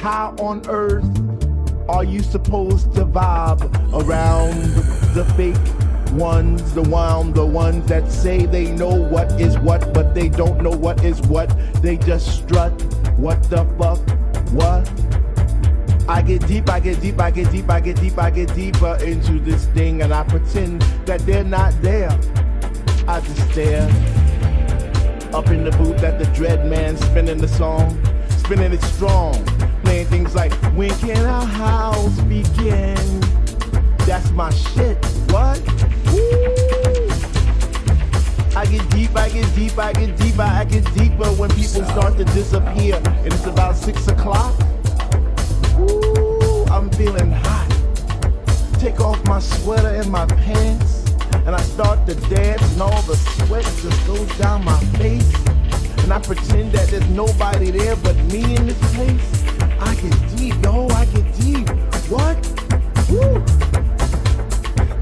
How on earth are you supposed to vibe around the fake ones, the one, the ones that say they know what is what, but they don't know what is what. They just strut. What the fuck? What? I get deep, I get deep, I get deep, I get deep, I get deeper into this thing, and I pretend that they're not there. I just stare up in the booth at the dread man spinning the song, spinning it strong, playing things like When can our house begin? That's my shit. What? Woo! I get deep, I get deep, I get deeper, I get deeper when people start to disappear, and it's about six o'clock. Ooh, I'm feeling hot. Take off my sweater and my pants, and I start to dance, and all the sweat just goes down my face. And I pretend that there's nobody there but me in this place. I get deep, yo, I get deep. What? Woo!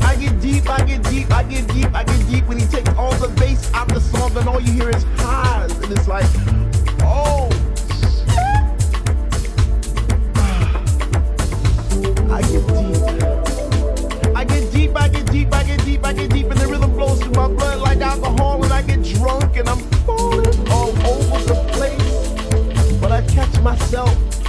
I get deep, I get deep, I get deep, I get deep when he takes all the bass out the song, and all you hear is highs, and it's like, oh I get deep. I get deep, I get deep, I get deep, I get deep, and the rhythm flows through my blood like alcohol, and I get drunk and I'm falling all over the place. But I catch myself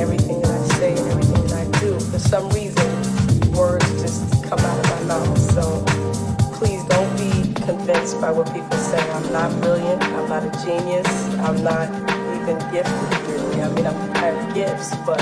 everything that I say and everything that I do. For some reason, words just come out of my mouth. So please don't be convinced by what people say. I'm not brilliant. I'm not a genius. I'm not even gifted, really. I mean, I'm, I have gifts, but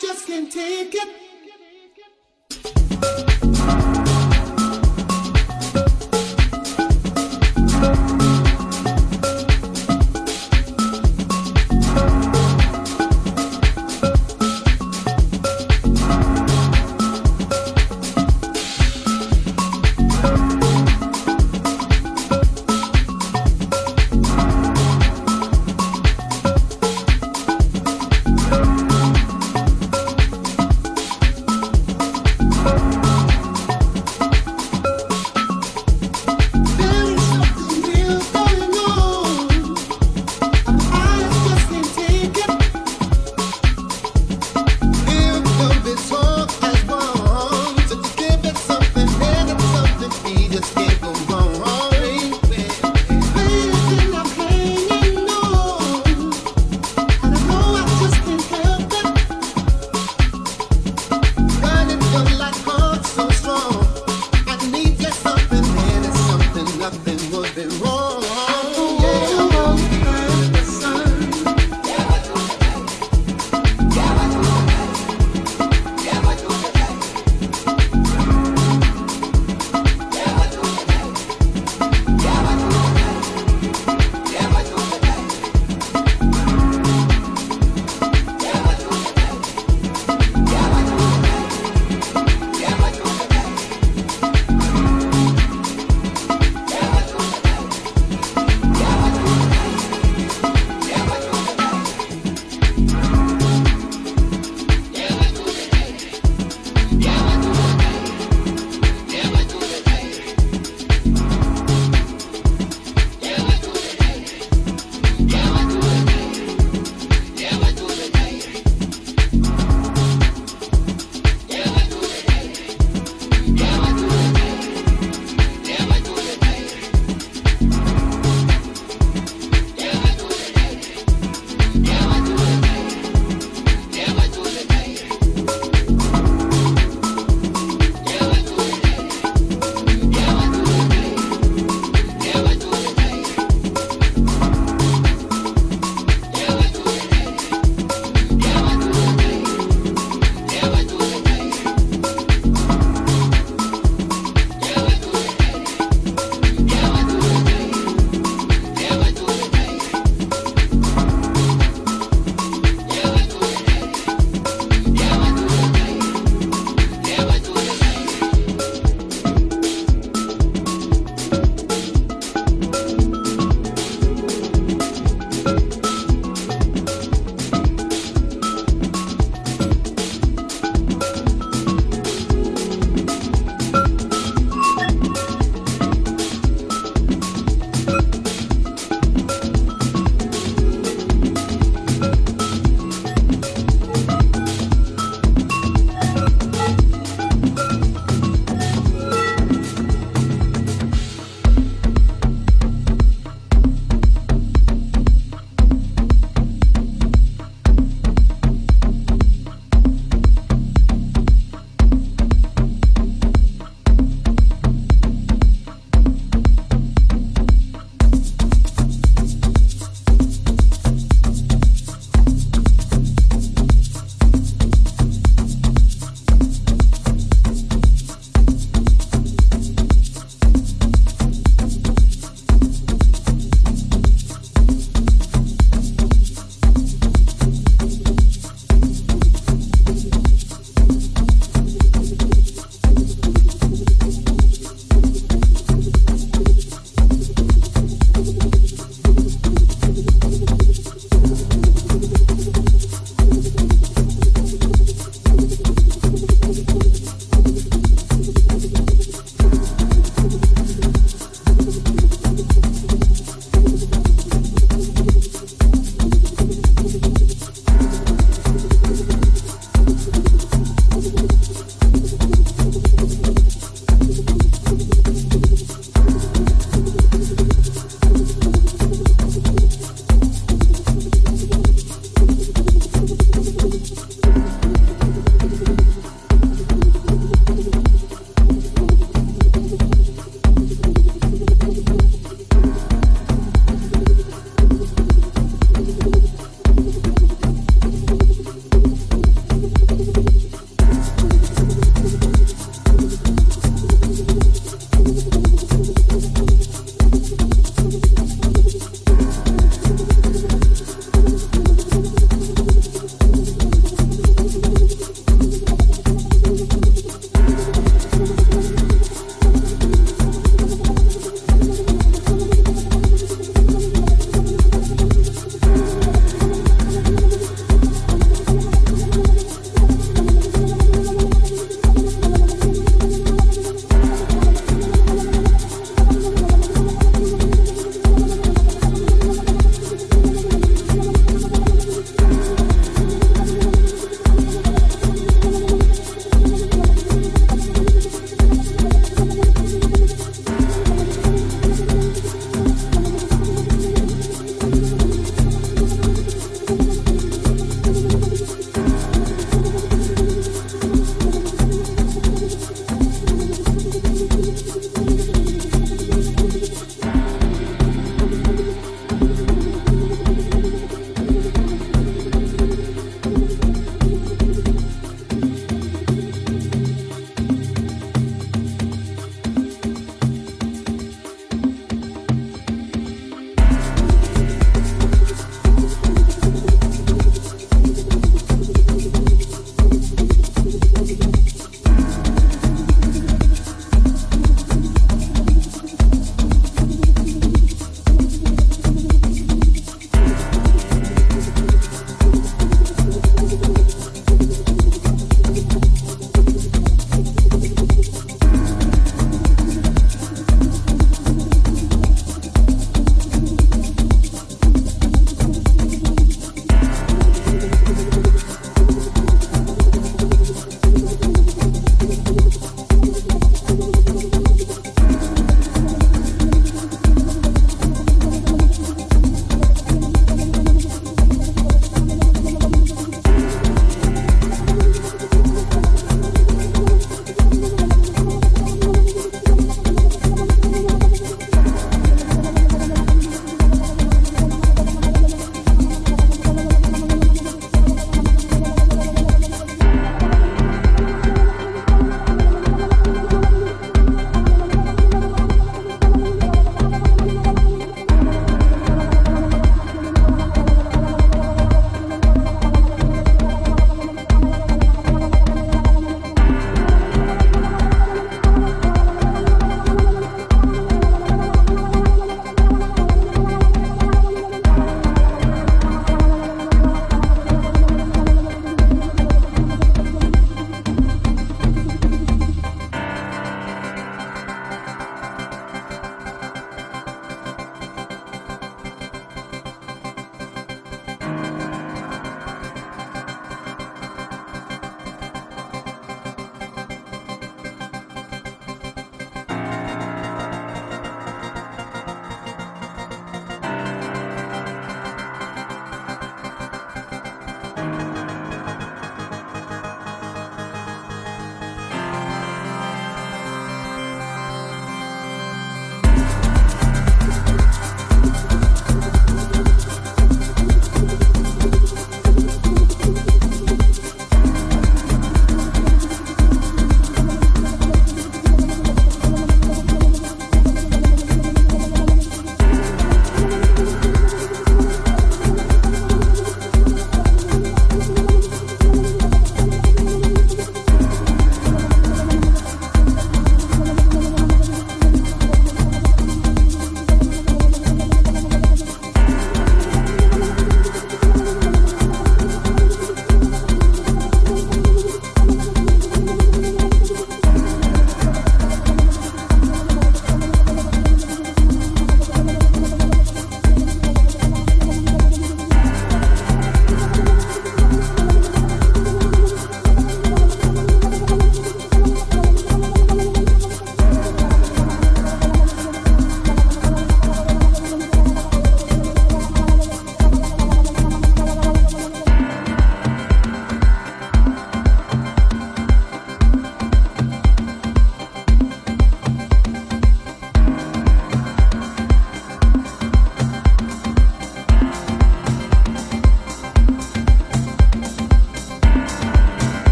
just can't take it.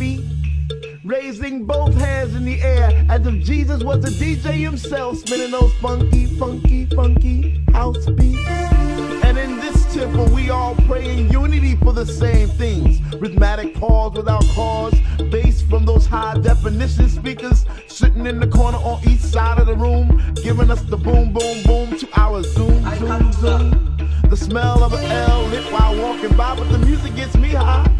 Feet. Raising both hands in the air as if Jesus was a DJ himself, spinning those funky, funky, funky house beats. And in this temple, we all pray in unity for the same things. Rhythmic pause without cause, bass from those high definition speakers sitting in the corner on each side of the room, giving us the boom, boom, boom to our zoom, zoom, zoom. The smell of an L lit while walking by, but the music gets me high.